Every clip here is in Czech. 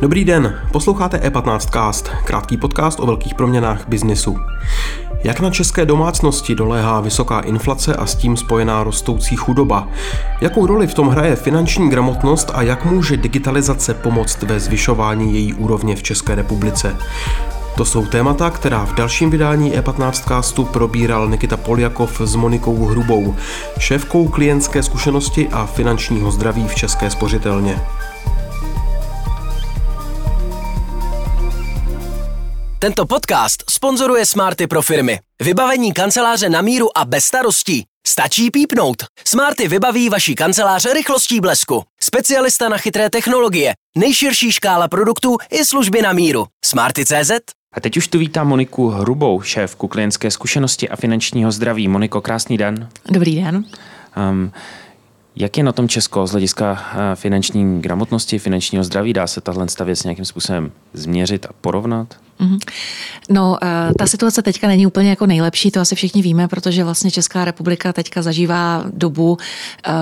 Dobrý den, posloucháte E15cast, krátký podcast o velkých proměnách biznisu. Jak na české domácnosti doléhá vysoká inflace a s tím spojená rostoucí chudoba? Jakou roli v tom hraje finanční gramotnost a jak může digitalizace pomoct ve zvyšování její úrovně v České republice? To jsou témata, která v dalším vydání E15 castu probíral Nikita Poljakov s Monikou Hrubou, šéfkou klientské zkušenosti a finančního zdraví v České spořitelně. Tento podcast sponzoruje Smarty pro firmy. Vybavení kanceláře na míru a bez starostí. Stačí pípnout. Smarty vybaví vaší kanceláře rychlostí blesku. Specialista na chytré technologie. Nejširší škála produktů i služby na míru. Smarty.cz A teď už tu vítám Moniku Hrubou, šéfku klientské zkušenosti a finančního zdraví. Moniko, krásný den. Dobrý den. Um, jak je na tom Česko z hlediska eh, finanční gramotnosti, finančního zdraví? Dá se tahle věc nějakým způsobem změřit a porovnat? Mhm. No, eh, ta situace teďka není úplně jako nejlepší, to asi všichni víme, protože vlastně Česká republika teďka zažívá dobu uh,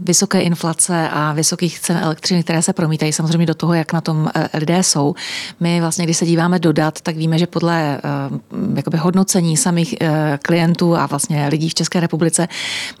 vysoké inflace a vysokých cen elektřiny, které se promítají samozřejmě do toho, jak na tom lidé jsou. My vlastně, když se díváme do dat, tak víme, že podle jakoby hodnocení samých klientů a vlastně lidí v České republice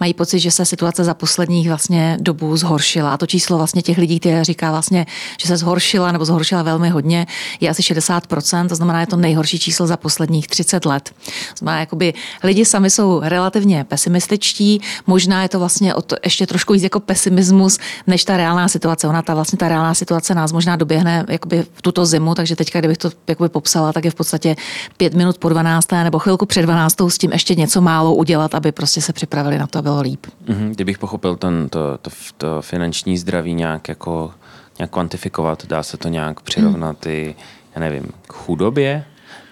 mají pocit, že se situace za posledních vlastně dobu zhoršila. A to číslo vlastně těch lidí, které říká vlastně, že se zhoršila nebo zhoršila velmi hodně, je asi 60%, to znamená, je to nejhorší číslo za posledních 30 let. Znamená, jakoby lidi sami jsou relativně pesimističtí, možná je to vlastně o to ještě trošku víc jako pesimismus, než ta reálná situace. Ona ta vlastně ta reálná situace nás možná doběhne jakoby v tuto zimu, takže teďka, kdybych to jakoby popsala, tak je v podstatě pět minut po 12. nebo chvilku před 12. s tím ještě něco málo udělat, aby prostě se připravili na to, bylo líp. Mm-hmm, kdybych pochopil ten, to, to, to finanční zdraví nějak jako nějak kvantifikovat, dá se to nějak přirovnat i já nevím, k chudobě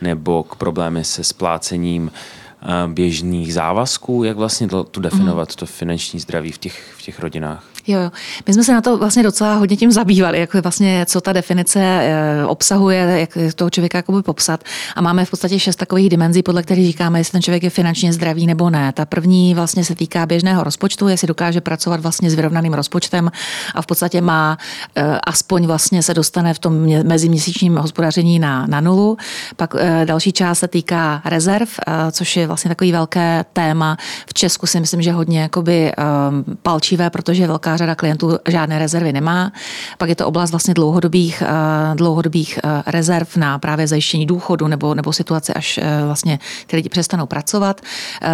nebo k problémy se splácením eh, běžných závazků, jak vlastně to, tu definovat, mm. to finanční zdraví v těch, v těch rodinách? Jo, jo. My jsme se na to vlastně docela hodně tím zabývali, jak vlastně, co ta definice eh, obsahuje, jak toho člověka jakoby popsat. A máme v podstatě šest takových dimenzí, podle kterých říkáme, jestli ten člověk je finančně zdravý nebo ne. Ta první vlastně se týká běžného rozpočtu, jestli dokáže pracovat vlastně s vyrovnaným rozpočtem a v podstatě má eh, aspoň vlastně se dostane v tom meziměsíčním hospodaření na, na nulu. Pak eh, další část se týká rezerv, což je vlastně takový velké téma. V Česku si myslím, že hodně jakoby palčivé, protože velká velká řada klientů žádné rezervy nemá. Pak je to oblast vlastně dlouhodobých, eh, dlouhodobých eh, rezerv na právě zajištění důchodu nebo, nebo situace, až eh, vlastně ty lidi přestanou pracovat.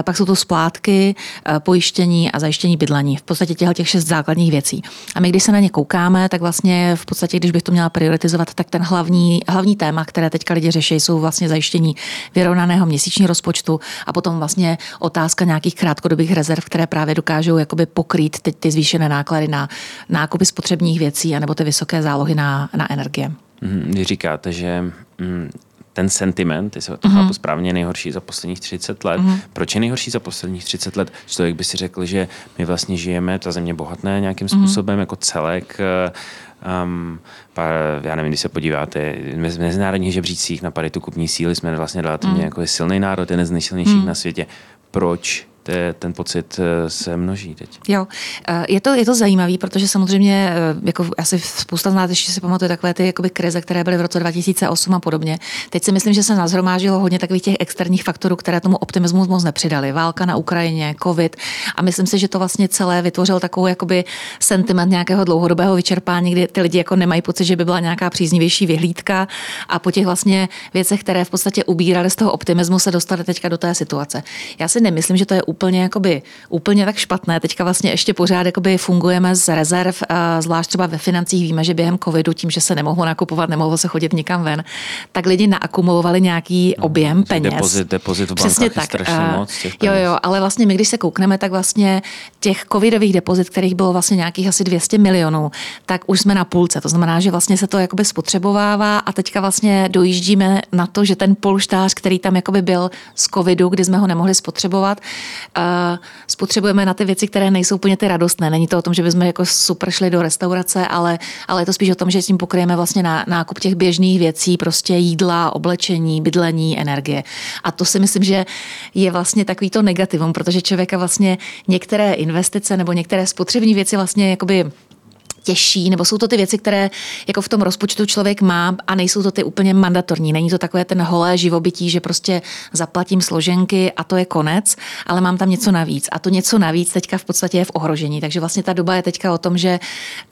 Pak jsou to splátky, pojištění a zajištění bydlení. V podstatě těchto těch šest základních věcí. A my, když se na ně koukáme, tak vlastně v podstatě, když bych to měla prioritizovat, tak ten hlavní, hlavní téma, které teďka lidi řeší, jsou vlastně zajištění vyrovnaného měsíčního rozpočtu a potom vlastně otázka nějakých krátkodobých rezerv, které právě dokážou jakoby pokrýt teď ty zvýšené náklady náklady na nákupy spotřebních věcí anebo ty vysoké zálohy na, na energie. Mm, vy říkáte, že mm, ten sentiment, jestli to mm-hmm. chápu správně, nejhorší za posledních 30 let. Mm-hmm. Proč je nejhorší za posledních 30 let? Člověk by si řekl, že my vlastně žijeme, ta země bohatné nějakým mm-hmm. způsobem jako celek. Um, pár, já nevím, když se podíváte, v mezinárodních žebřících na paritu kupní síly jsme vlastně relativně mm. jako silný národ, jeden z nejsilnějších mm. na světě. Proč te, ten pocit eh, se množí teď. Jo, eh, je to, je to zajímavé, protože samozřejmě, eh, jako asi spousta z nás ještě si pamatuje takové ty jakoby krize, které byly v roce 2008 a podobně. Teď si myslím, že se nazhromážilo hodně takových těch externích faktorů, které tomu optimismu moc nepřidali. Válka na Ukrajině, covid a myslím si, že to vlastně celé vytvořil takovou jakoby sentiment nějakého dlouhodobého vyčerpání, kdy ty lidi jako nemají pocit, že by byla nějaká příznivější vyhlídka a po těch vlastně věcech, které v podstatě ubíraly z toho optimismu, se dostali teďka do té situace. Já si nemyslím, že to je úplně, jakoby, úplně tak špatné. Teďka vlastně ještě pořád jakoby fungujeme z rezerv, zvlášť třeba ve financích víme, že během covidu, tím, že se nemohlo nakupovat, nemohlo se chodit nikam ven, tak lidi naakumulovali nějaký no, objem peněz. Depozit, depozit v Přesně tak. strašně moc Jo, jo, ale vlastně my, když se koukneme, tak vlastně těch covidových depozit, kterých bylo vlastně nějakých asi 200 milionů, tak už jsme na půlce. To znamená, že vlastně se to jakoby spotřebovává a teďka vlastně dojíždíme na to, že ten polštář, který tam jakoby byl z covidu, kdy jsme ho nemohli spotřebovat, spotřebujeme na ty věci, které nejsou úplně ty radostné. Není to o tom, že bychom jako super šli do restaurace, ale, ale je to spíš o tom, že s tím pokryjeme vlastně na, nákup těch běžných věcí, prostě jídla, oblečení, bydlení, energie. A to si myslím, že je vlastně takový to negativum, protože člověka vlastně některé investice nebo některé spotřební věci vlastně jakoby těžší, nebo jsou to ty věci, které jako v tom rozpočtu člověk má a nejsou to ty úplně mandatorní. Není to takové ten holé živobytí, že prostě zaplatím složenky a to je konec, ale mám tam něco navíc. A to něco navíc teďka v podstatě je v ohrožení. Takže vlastně ta doba je teďka o tom, že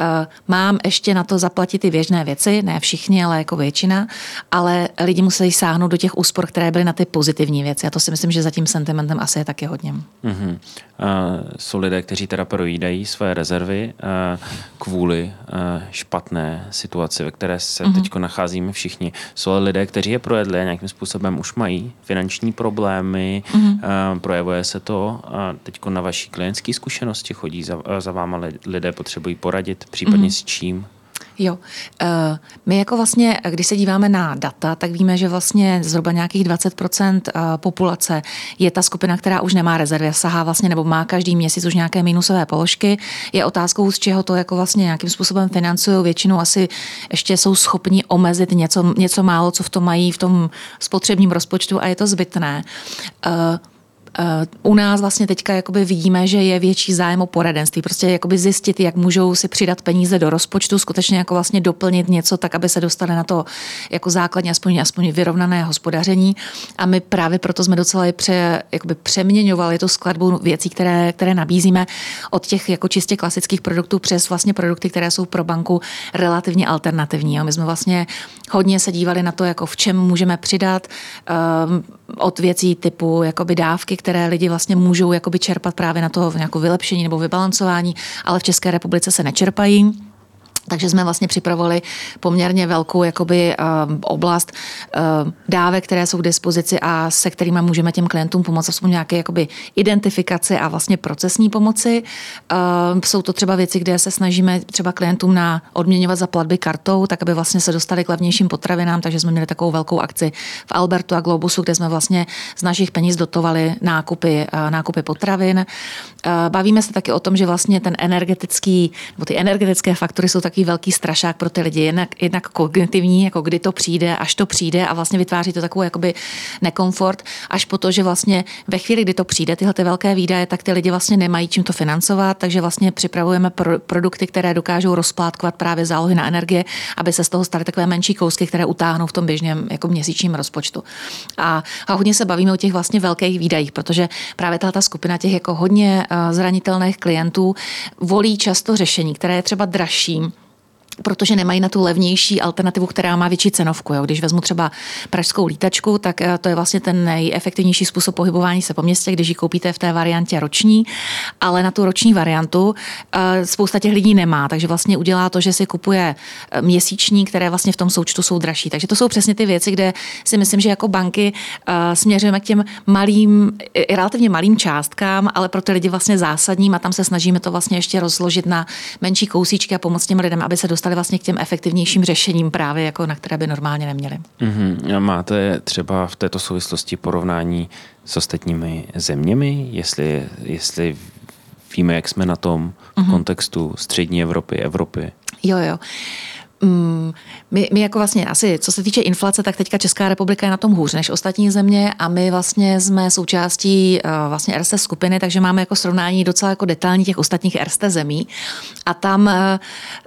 uh, mám ještě na to zaplatit ty běžné věci, ne všichni, ale jako většina, ale lidi musí sáhnout do těch úspor, které byly na ty pozitivní věci. A to si myslím, že za tím sentimentem asi je taky hodně. Mm-hmm. Uh, jsou lidé, kteří teda projídají své rezervy uh, kvůli kvůli uh, špatné situaci, ve které se mm-hmm. teď nacházíme všichni. Jsou ale lidé, kteří je projedli a nějakým způsobem už mají finanční problémy, mm-hmm. projevuje se to teď na vaší klientské zkušenosti chodí za, za váma lidé, potřebují poradit, případně mm-hmm. s čím? Jo. Eh, my jako vlastně, když se díváme na data, tak víme, že vlastně zhruba nějakých 20% eh, populace je ta skupina, která už nemá rezervy, sahá vlastně nebo má každý měsíc už nějaké minusové položky. Je otázkou, z čeho to jako vlastně nějakým způsobem financují. Většinou asi ještě jsou schopni omezit něco, něco málo, co v tom mají v tom spotřebním rozpočtu a je to zbytné. Uh, u nás vlastně teďka jakoby vidíme, že je větší zájem o poradenství, prostě jakoby zjistit, jak můžou si přidat peníze do rozpočtu, skutečně jako vlastně doplnit něco tak, aby se dostali na to jako základně aspoň, aspoň vyrovnané hospodaření. A my právě proto jsme docela pře, jakoby přeměňovali tu skladbu věcí, které, které nabízíme od těch jako čistě klasických produktů přes vlastně produkty, které jsou pro banku relativně alternativní. A my jsme vlastně hodně se dívali na to, jako v čem můžeme přidat um, od věcí typu jakoby dávky, které lidi vlastně můžou jakoby čerpat právě na to nějakou vylepšení nebo vybalancování, ale v České republice se nečerpají. Takže jsme vlastně připravovali poměrně velkou jakoby, uh, oblast uh, dávek, které jsou k dispozici a se kterými můžeme těm klientům pomoct, aspoň nějaké jakoby, identifikaci a vlastně procesní pomoci. Uh, jsou to třeba věci, kde se snažíme třeba klientům na odměňovat za platby kartou, tak aby vlastně se dostali k levnějším potravinám, takže jsme měli takovou velkou akci v Albertu a Globusu, kde jsme vlastně z našich peněz dotovali nákupy, uh, nákupy potravin. Uh, bavíme se taky o tom, že vlastně ten energetický, nebo ty energetické faktory jsou taky takový velký strašák pro ty lidi, jednak, jednak kognitivní, jako kdy to přijde, až to přijde a vlastně vytváří to takovou jakoby nekomfort, až po to, že vlastně ve chvíli, kdy to přijde, tyhle ty velké výdaje, tak ty lidi vlastně nemají čím to financovat, takže vlastně připravujeme pro, produkty, které dokážou rozplátkovat právě zálohy na energie, aby se z toho staly takové menší kousky, které utáhnou v tom běžném jako měsíčním rozpočtu. A, a hodně se bavíme o těch vlastně velkých výdajích, protože právě tato skupina těch jako hodně eh, zranitelných klientů volí často řešení, které je třeba dražší, protože nemají na tu levnější alternativu, která má větší cenovku. Jo. Když vezmu třeba pražskou lítačku, tak eh, to je vlastně ten nejefektivnější způsob pohybování se po městě, když ji koupíte v té variantě roční, ale na tu roční variantu eh, spousta těch lidí nemá, takže vlastně udělá to, že si kupuje eh, měsíční, které vlastně v tom součtu jsou dražší. Takže to jsou přesně ty věci, kde si myslím, že jako banky směřujeme k těm malým, relativně malým částkám, ale pro ty lidi vlastně zásadním a tam se snažíme to vlastně ještě rozložit na menší kousíčky a pomoct těm lidem, aby se dostali dostali vlastně k těm efektivnějším řešením právě, jako na které by normálně neměli. Mm-hmm. Máte třeba v této souvislosti porovnání s ostatními zeměmi, jestli, jestli víme, jak jsme na tom v mm-hmm. kontextu střední Evropy, Evropy? Jo, jo. Mm, my, my jako vlastně asi, co se týče inflace, tak teďka Česká republika je na tom hůř než ostatní země a my vlastně jsme součástí uh, vlastně RST skupiny, takže máme jako srovnání docela jako detailní těch ostatních RST zemí a tam uh,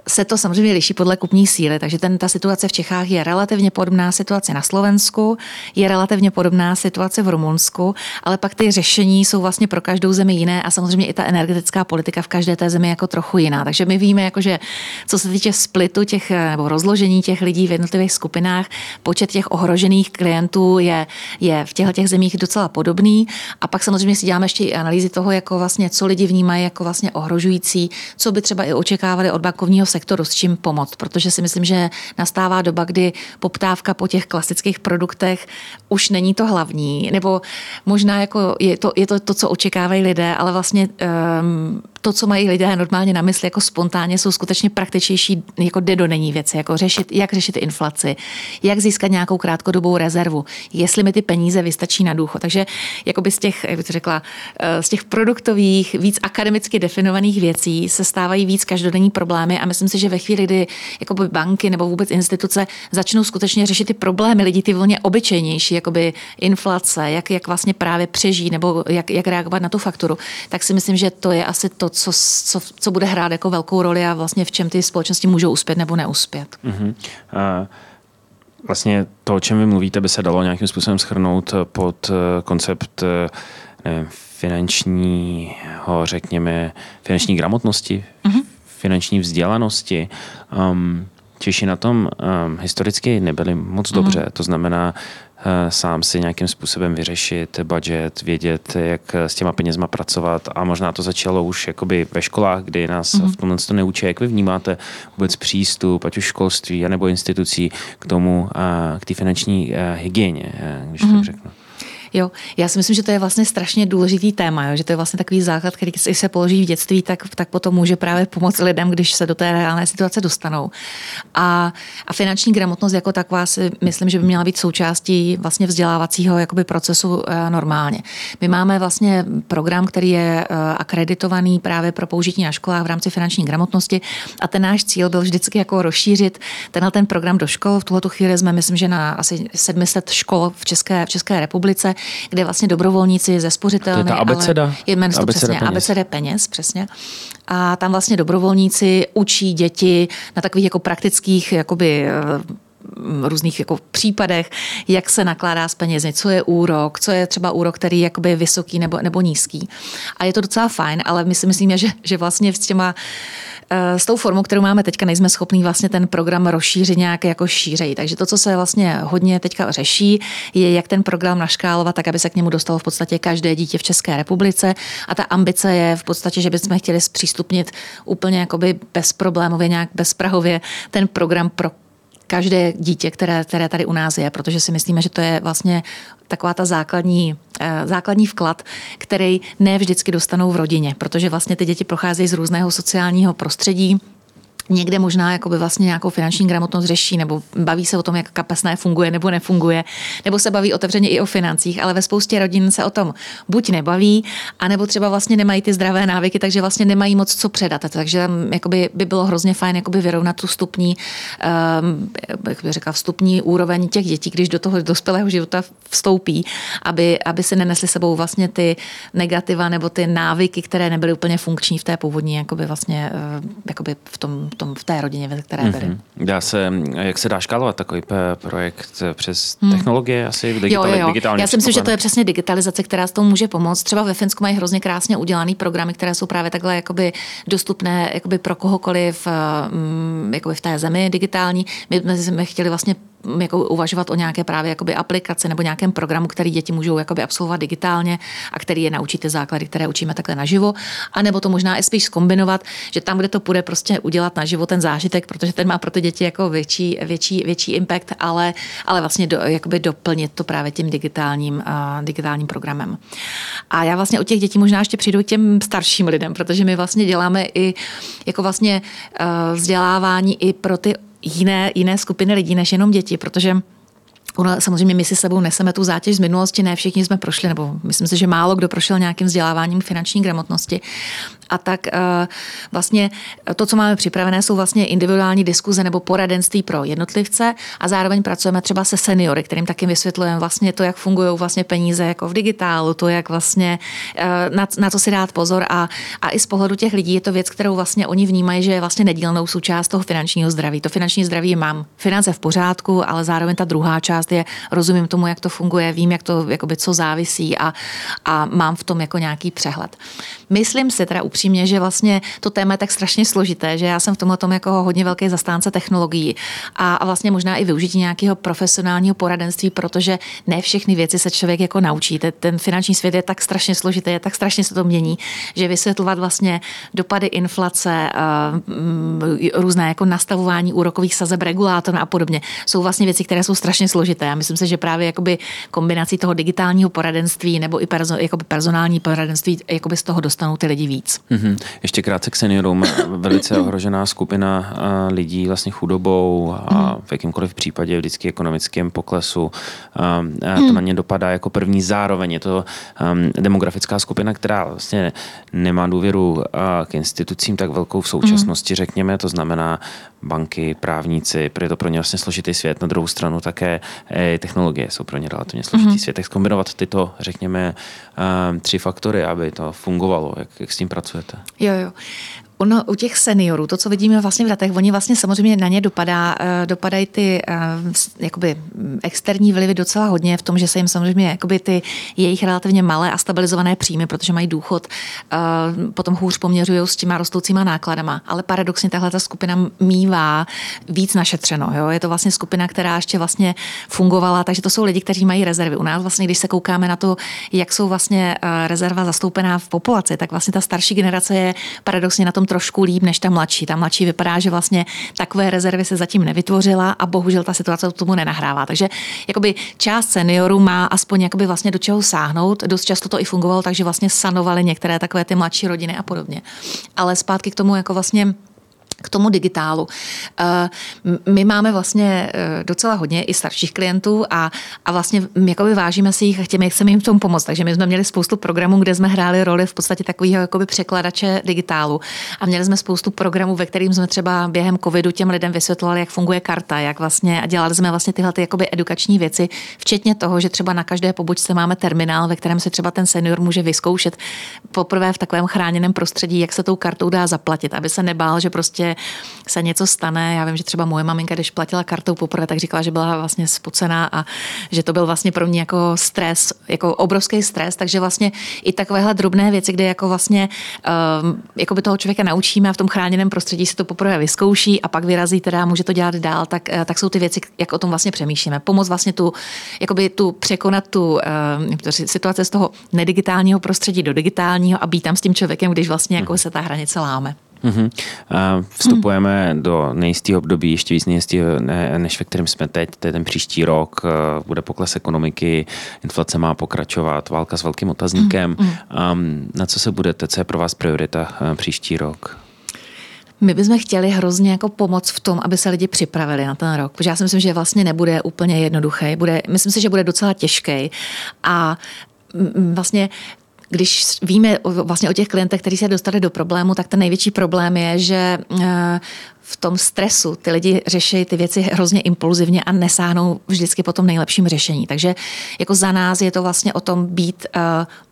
se to samozřejmě liší podle kupní síly, takže ten, ta situace v Čechách je relativně podobná situace na Slovensku, je relativně podobná situace v Rumunsku, ale pak ty řešení jsou vlastně pro každou zemi jiné a samozřejmě i ta energetická politika v každé té zemi jako trochu jiná. Takže my víme, jako, že co se týče splitu těch nebo rozložení těch lidí v jednotlivých skupinách, počet těch ohrožených klientů je, je v těchto těch zemích docela podobný. A pak samozřejmě si děláme ještě i analýzy toho, jako vlastně, co lidi vnímají jako vlastně ohrožující, co by třeba i očekávali od bankovního sektoru, s čím pomoct. Protože si myslím, že nastává doba, kdy poptávka po těch klasických produktech už není to hlavní, nebo možná jako je to, je to, to co očekávají lidé, ale vlastně um, to, co mají lidé normálně na mysli jako spontánně, jsou skutečně praktičnější jako není věci, jako řešit, jak řešit inflaci, jak získat nějakou krátkodobou rezervu, jestli mi ty peníze vystačí na důchod. Takže jakoby z těch, jak bych to řekla, eh, z těch produktových, víc akademicky definovaných věcí se stávají víc každodenní problémy a myslím si, že ve chvíli, kdy jakoby banky nebo vůbec instituce začnou skutečně řešit ty problémy lidí, ty volně obyčejnější, jakoby inflace, jak, jak vlastně právě přežít nebo jak, jak reagovat na tu fakturu, tak si myslím, že to je asi to, co, co, co bude hrát jako velkou roli a vlastně v čem ty společnosti můžou uspět nebo neuspět. Uh-huh. Uh... Vlastně to, o čem vy mluvíte, by se dalo nějakým způsobem schrnout pod eh, koncept eh, nevím, finančního, řekněme, finanční gramotnosti, uh-huh. finanční vzdělanosti. Um, Češi na tom um, historicky nebyli moc dobře. Mm. To znamená, sám si nějakým způsobem vyřešit budget, vědět, jak s těma penězma pracovat a možná to začalo už jakoby ve školách, kdy nás mm. v tomhle to neučí. Jak vy vnímáte vůbec přístup, ať už školství, anebo institucí k tomu, uh, k té finanční uh, hygieně, když mm. tak řeknu? Jo, já si myslím, že to je vlastně strašně důležitý téma, jo? že to je vlastně takový základ, který se položí v dětství, tak, tak potom může právě pomoct lidem, když se do té reálné situace dostanou. A, a finanční gramotnost jako taková si myslím, že by měla být součástí vlastně vzdělávacího jakoby procesu e, normálně. My máme vlastně program, který je e, akreditovaný právě pro použití na školách v rámci finanční gramotnosti a ten náš cíl byl vždycky jako rozšířit tenhle ten program do škol. V tuhle chvíli jsme, myslím, že na asi 700 škol v České, v České republice kde vlastně dobrovolníci ze spořitelny. To je ta abeceda? Ale je to přesně, peněz. abeceda peněz, přesně. A tam vlastně dobrovolníci učí děti na takových jako praktických jakoby eh, různých jako případech, jak se nakládá s penězi, co je úrok, co je třeba úrok, který je jakoby vysoký nebo, nebo nízký. A je to docela fajn, ale my si myslíme, že, že vlastně s těma Eh, s tou formou, kterou máme teďka, nejsme schopní vlastně ten program rozšířit nějak jako šířej. Takže to, co se vlastně hodně teďka řeší, je, jak ten program naškálovat, tak aby se k němu dostalo v podstatě každé dítě v České republice. A ta ambice je v podstatě, že bychom chtěli zpřístupnit úplně jakoby bezproblémově, nějak bezprahově ten program pro každé dítě, které, které tady u nás je, protože si myslíme, že to je vlastně taková ta základní, eh, základní vklad, který ne vždycky dostanou v rodině, protože vlastně ty děti procházejí z různého sociálního prostředí, někde možná jakoby vlastně nějakou finanční gramotnost řeší nebo baví se o tom, jak kapesné funguje nebo nefunguje, nebo se baví otevřeně i o financích, ale ve spoustě rodin se o tom buď nebaví, anebo třeba vlastně nemají ty zdravé návyky, takže vlastně nemají moc co předat. Takže tam jakoby by bylo hrozně fajn jakoby vyrovnat tu stupní, um, jak bych řekla, vstupní úroveň těch dětí, když do toho dospělého života vstoupí, aby, aby si nenesli sebou vlastně ty negativa nebo ty návyky, které nebyly úplně funkční v té původní, jakoby vlastně, uh, jakoby v tom tom, v té rodině, ve které byli. Mm-hmm. Dá se, jak se dá škálovat takový projekt přes hmm. technologie asi? Digitali, jo, jo, jo. Digitální Já si myslím, že to je přesně digitalizace, která s tou může pomoct. Třeba ve Finsku mají hrozně krásně udělané programy, které jsou právě takhle jakoby dostupné jakoby pro kohokoliv mm, jakoby v té zemi digitální. My jsme chtěli vlastně jako uvažovat o nějaké právě jakoby aplikaci nebo nějakém programu, který děti můžou jakoby absolvovat digitálně a který je naučí ty základy, které učíme takhle naživo. A nebo to možná i spíš zkombinovat, že tam, kde to půjde prostě udělat naživo ten zážitek, protože ten má pro ty děti jako větší, větší, větší impact, ale, ale vlastně do, jakoby doplnit to právě tím digitálním, uh, digitálním programem. A já vlastně o těch dětí možná ještě přijdu k těm starším lidem, protože my vlastně děláme i jako vlastně uh, vzdělávání i pro ty jiné, jiné skupiny lidí než jenom děti, protože Ono, samozřejmě my si sebou neseme tu zátěž z minulosti, ne všichni jsme prošli, nebo myslím si, že málo kdo prošel nějakým vzděláváním finanční gramotnosti. A tak eh, vlastně to, co máme připravené, jsou vlastně individuální diskuze nebo poradenství pro jednotlivce a zároveň pracujeme třeba se seniory, kterým taky vysvětlujeme vlastně to, jak fungují vlastně peníze jako v digitálu, to, jak vlastně eh, na, na co si dát pozor a, a i z pohledu těch lidí je to věc, kterou vlastně oni vnímají, že je vlastně nedílnou součást toho finančního zdraví. To finanční zdraví mám finance v pořádku, ale zároveň ta druhá část je, rozumím tomu, jak to funguje, vím, jak to, jakoby, co závisí a, a mám v tom jako nějaký přehled. Myslím si teda upřímně, že vlastně to téma je tak strašně složité, že já jsem v tomhle tom jako hodně velký zastánce technologií a, a vlastně možná i využití nějakého profesionálního poradenství, protože ne všechny věci se člověk jako naučí. Ten, finanční svět je tak strašně složitý, je tak strašně se to mění, že vysvětlovat vlastně dopady inflace, uh, různé jako nastavování úrokových sazeb regulátorů a podobně, jsou vlastně věci, které jsou strašně složité. A myslím si, že právě jakoby kombinací toho digitálního poradenství nebo i perso, jakoby personální poradenství jakoby z toho dostanou ty lidi víc. Mm-hmm. Ještě krátce k seniorům. Velice ohrožená skupina lidí vlastně chudobou a mm. v jakýmkoliv případě vždycky ekonomickém poklesu. To mm. na ně dopadá jako první. Zároveň je to demografická skupina, která vlastně nemá důvěru k institucím tak velkou v současnosti, mm. řekněme. To znamená banky, právníci, protože je to pro ně vlastně složitý svět. Na druhou stranu také eh, technologie jsou pro ně relativně složitý mm-hmm. svět. Jak zkombinovat tyto, řekněme, tři faktory, aby to fungovalo? Jak, jak s tím pracujete? Jo, jo. Ono u těch seniorů, to, co vidíme vlastně v datech, oni vlastně samozřejmě na ně dopadá, eh, dopadají ty eh, jakoby externí vlivy docela hodně v tom, že se jim samozřejmě jakoby ty jejich relativně malé a stabilizované příjmy, protože mají důchod, eh, potom hůř poměřují s těma rostoucíma nákladama. Ale paradoxně tahle ta skupina mívá víc našetřeno. Jo? Je to vlastně skupina, která ještě vlastně fungovala, takže to jsou lidi, kteří mají rezervy. U nás vlastně, když se koukáme na to, jak jsou vlastně rezerva zastoupená v populaci, tak vlastně ta starší generace je paradoxně na tom trošku líp než ta mladší. Ta mladší vypadá, že vlastně takové rezervy se zatím nevytvořila a bohužel ta situace tomu nenahrává. Takže jakoby část seniorů má aspoň jakoby vlastně do čeho sáhnout. Dost často to i fungovalo, takže vlastně sanovali některé takové ty mladší rodiny a podobně. Ale zpátky k tomu jako vlastně k tomu digitálu. Eh, my máme vlastně eh, docela hodně i starších klientů a, a vlastně jakoby vážíme si jich a chtěme, chceme jim v tom pomoct. Takže my jsme měli spoustu programů, kde jsme hráli roli v podstatě takového jakoby překladače digitálu. A měli jsme spoustu programů, ve kterým jsme třeba během covidu těm lidem vysvětlovali, jak funguje karta, jak vlastně a dělali jsme vlastně tyhle ty jakoby edukační věci, včetně toho, že třeba na každé pobočce máme terminál, ve kterém se třeba ten senior může vyzkoušet poprvé v takovém chráněném prostředí, jak se tou kartou dá zaplatit, aby se nebál, že prostě se něco stane. Já vím, že třeba moje maminka, když platila kartou poprvé, tak říkala, že byla vlastně spocená a že to byl vlastně pro mě jako stres, jako obrovský stres, takže vlastně i takovéhle drobné věci, kde jako vlastně um, jako by toho člověka naučíme a v tom chráněném prostředí se to poprvé vyzkouší a pak vyrazí teda může to dělat dál, tak, eh, tak jsou ty věci, jak o tom vlastně přemýšlíme. Pomoc vlastně tu, jakoby tu překonat tu um, situace z toho nedigitálního prostředí do digitálního a být tam s tím člověkem, když vlastně jako se ta hranice láme. Mm-hmm. Vstupujeme mm. do nejistého období, ještě víc nejistého, než ve kterém jsme teď. To je ten příští rok, bude pokles ekonomiky, inflace má pokračovat, válka s velkým otazníkem. Mm. Um, na co se budete, co je pro vás priorita příští rok? My bychom chtěli hrozně jako pomoc v tom, aby se lidi připravili na ten rok, protože já si myslím, že vlastně nebude úplně jednoduchý. Bude, myslím si, že bude docela těžký. A vlastně když víme vlastně o těch klientech, kteří se dostali do problému, tak ten největší problém je, že eh, v tom stresu ty lidi řeší ty věci hrozně impulzivně a nesáhnou vždycky po tom nejlepším řešení. Takže jako za nás je to vlastně o tom být uh,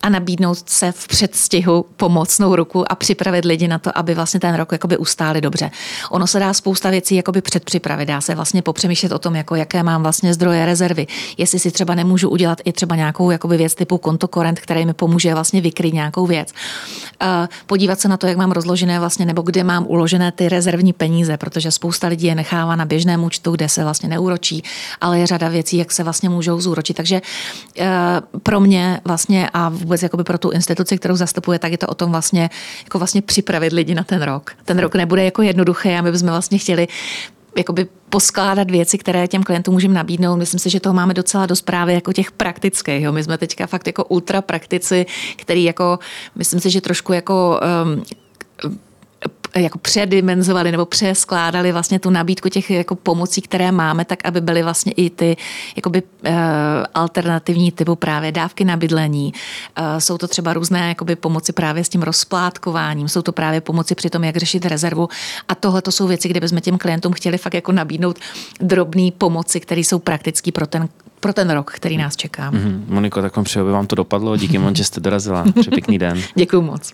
a nabídnout se v předstihu pomocnou ruku a připravit lidi na to, aby vlastně ten rok jakoby ustáli dobře. Ono se dá spousta věcí jakoby předpřipravit, dá se vlastně popřemýšlet o tom, jako jaké mám vlastně zdroje rezervy, jestli si třeba nemůžu udělat i třeba nějakou jakoby věc typu kontokorent, který mi pomůže vlastně vykryt nějakou věc. Uh, podívat se na to, jak mám rozložené vlastně nebo kde mám uložené ty rezervní peníze peníze, protože spousta lidí je nechává na běžném účtu, kde se vlastně neuročí, ale je řada věcí, jak se vlastně můžou zúročit. Takže eh, pro mě vlastně a vůbec jakoby pro tu instituci, kterou zastupuje, tak je to o tom vlastně, jako vlastně připravit lidi na ten rok. Ten rok nebude jako jednoduchý a my bychom vlastně chtěli jakoby poskládat věci, které těm klientům můžeme nabídnout. Myslím si, že toho máme docela dost právě jako těch praktických. Jo. My jsme teďka fakt jako ultra praktici, který jako, myslím si, že trošku jako um, jako předimenzovali nebo přeskládali vlastně tu nabídku těch jako pomocí, které máme, tak aby byly vlastně i ty jakoby, uh, alternativní typu právě dávky na bydlení. Uh, jsou to třeba různé jakoby, pomoci právě s tím rozplátkováním, jsou to právě pomoci při tom, jak řešit rezervu. A tohle to jsou věci, kde bychom těm klientům chtěli fakt jako nabídnout drobné pomoci, které jsou praktické pro ten pro ten rok, který nás čeká. Mm-hmm. Moniko, tak vám přeju, aby vám to dopadlo. Díky moc, že jste dorazila. Přeji pěkný den. Děkuji moc.